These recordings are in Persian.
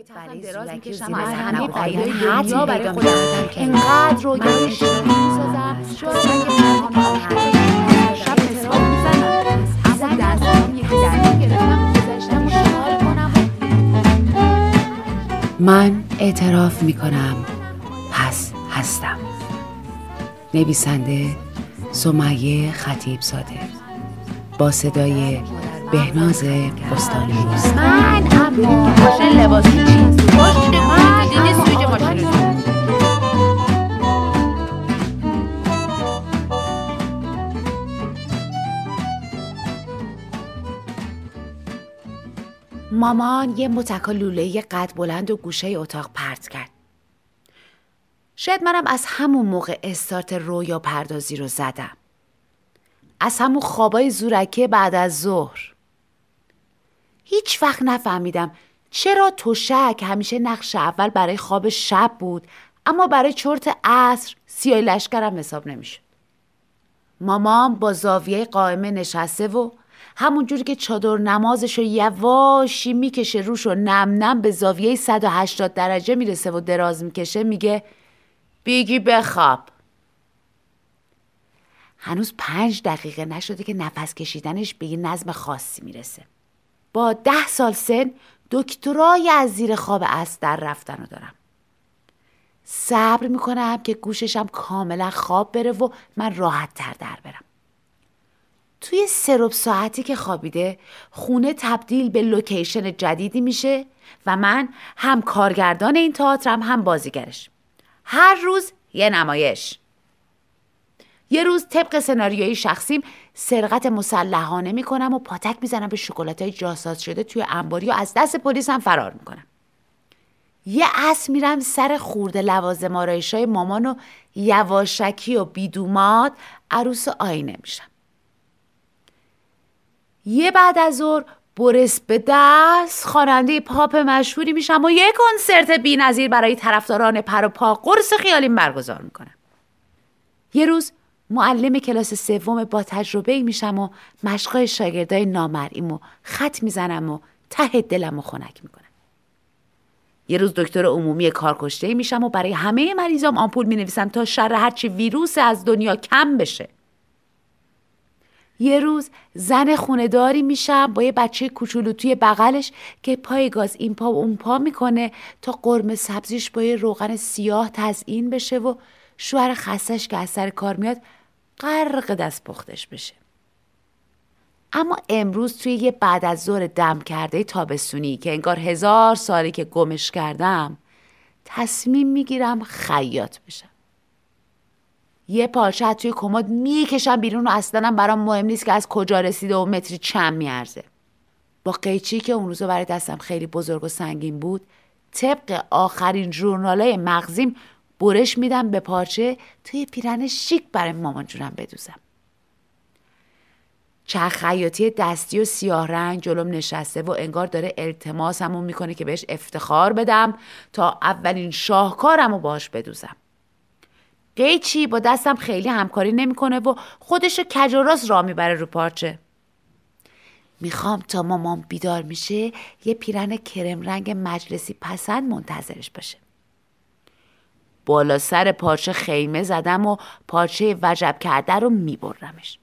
تخم دراز می‌کشم از همه بعیدای دنیا برای خودم انقدر رویای شیرین می‌سازم شاید شب حساب می‌زنم. اما دستم یکی دستم گرفتم گذاشتم شمال کنم من اعتراف می کنم پس هستم. نویسنده سمیه خطیب زاده با صدای بهناز بستانی من اما ماشین لباسی من دیدی سویج ماشین مامان یه متکا لوله قد بلند و گوشه اتاق پرت کرد. شاید منم از همون موقع استارت رویا پردازی رو زدم. از همون خوابای زورکه بعد از ظهر. هیچ وقت نفهمیدم چرا تشک همیشه نقش اول برای خواب شب بود اما برای چرت عصر سیاه لشکرم حساب نمی‌شد. مامان با زاویه قائمه نشسته و همون جوری که چادر نمازش رو یواشی می‌کشه روش و نم نم به زاویه 180 درجه می‌رسه و دراز می‌کشه میگه بیگی بخواب هنوز پنج دقیقه نشده که نفس کشیدنش به یه نظم خاصی می‌رسه با ده سال سن دکترای از زیر خواب است در رفتن رو دارم. صبر می‌کنم که گوششم کاملا خواب بره و من راحت تر در برم. توی سرب ساعتی که خوابیده خونه تبدیل به لوکیشن جدیدی میشه و من هم کارگردان این تئاترم هم بازیگرش. هر روز یه نمایش. یه روز طبق سناریوی شخصیم سرقت مسلحانه می‌کنم و پاتک می‌زنم به شکلات های جاساز شده توی انباری و از دست پلیس هم فرار می‌کنم. یه اس میرم سر خورده لوازم آرایش های مامان و یواشکی و بیدومات عروس آینه میشم. یه بعد از ظهر برس به دست خواننده پاپ مشهوری میشم و یه کنسرت بی‌نظیر برای طرفداران پر و پا قرص خیالیم برگزار می‌کنم. یه روز معلم کلاس سوم با تجربه میشم و مشقای شاگردای نامرئیم و خط می‌زنم و ته دلم و خنک می‌کنم. یه روز دکتر عمومی کارکشته میشم و برای همه مریضام آمپول می‌نویسم تا شر هرچی ویروس از دنیا کم بشه. یه روز زن خونداری میشم با یه بچه کوچولو توی بغلش که پای گاز این پا و اون پا می‌کنه تا قرمه سبزیش با یه روغن سیاه تزئین بشه و شوهر خستش که از سر کار میاد غرق دست پختش بشه. اما امروز توی یه بعد از ظهر دم کرده تابستونی که انگار هزار سالی که گمش کردم تصمیم می‌گیرم خیاط بشم. یه پارچه توی کمد می‌کشم بیرون و اصلا برام مهم نیست که از کجا رسیده و متری چند میارزه. با قیچی که اون روزا برای دستم خیلی بزرگ و سنگین بود طبق آخرین جورنالای مغزیم برش میدم به پارچه توی پیرن شیک برای مامان جونم بدوزم. چرخ خیاطی دستی و سیاه رنگ جلوم نشسته و انگار داره التماسمو می‌کنه که بهش افتخار بدم تا اولین شاهکارمو باش بدوزم. قیچی با دستم خیلی همکاری نمی‌کنه و خودش رو کج و راست را می‌بره رو پارچه. می‌خوام تا مامان بیدار میشه یه پیرن کرم رنگ مجلسی پسند منتظرش باشه. بالا سر پارچه خیمه زدم و پارچه وجب کرده رو میبرمش.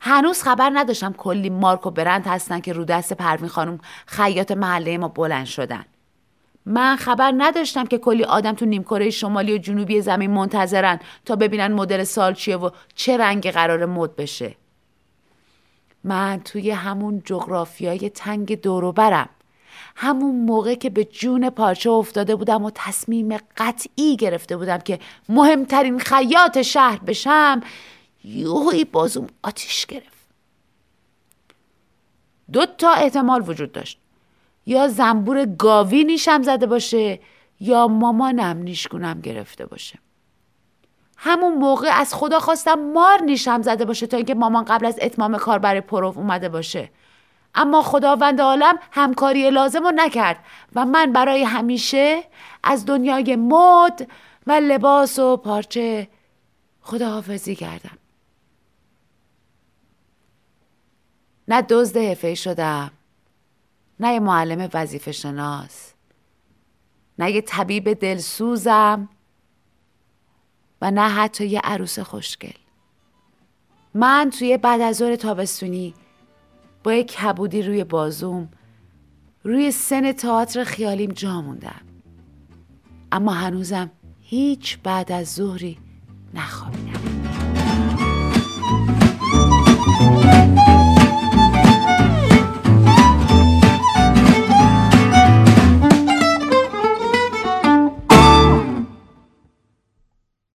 هنوز خبر نداشتم کلی مارک و برند هستن که رو دست پروین خانم خیاط محله ما بلند شدن. من خبر نداشتم که کلی آدم تو نیمکره شمالی و جنوبی زمین منتظرن تا ببینن مدل سال چیه و چه رنگی قرار مد بشه. من توی همون جغرافیای تنگ دوروبرم. همون موقع که به جون پارچه افتاده بودم و تصمیم قطعی گرفته بودم که مهمترین خیاط شهر بشم یوهی بازوم آتیش گرفت. دو تا احتمال وجود داشت. یا زنبور گاوی نیشم زده باشه یا مامانم نیشگونم گرفته باشه. همون موقع از خدا خواستم مار نیشم زده باشه تا اینکه مامان قبل از اتمام کار برای پروف اومده باشه. اما خداوند عالم همکاری لازم رو نکرد و من برای همیشه از دنیای مد و لباس و پارچه خداحافظی کردم. نه دزد حفه شدم نه یه معلم وظیفه شناس نه یه طبیب دلسوزم و نه حتی یه عروس خوشگل. من توی بعد از ظهر تابستونی با یه کبودی روی بازوم روی سن تئاتر خیالیم جا موندم. اما هنوزم هیچ بعد از ظهری نخوابیدم.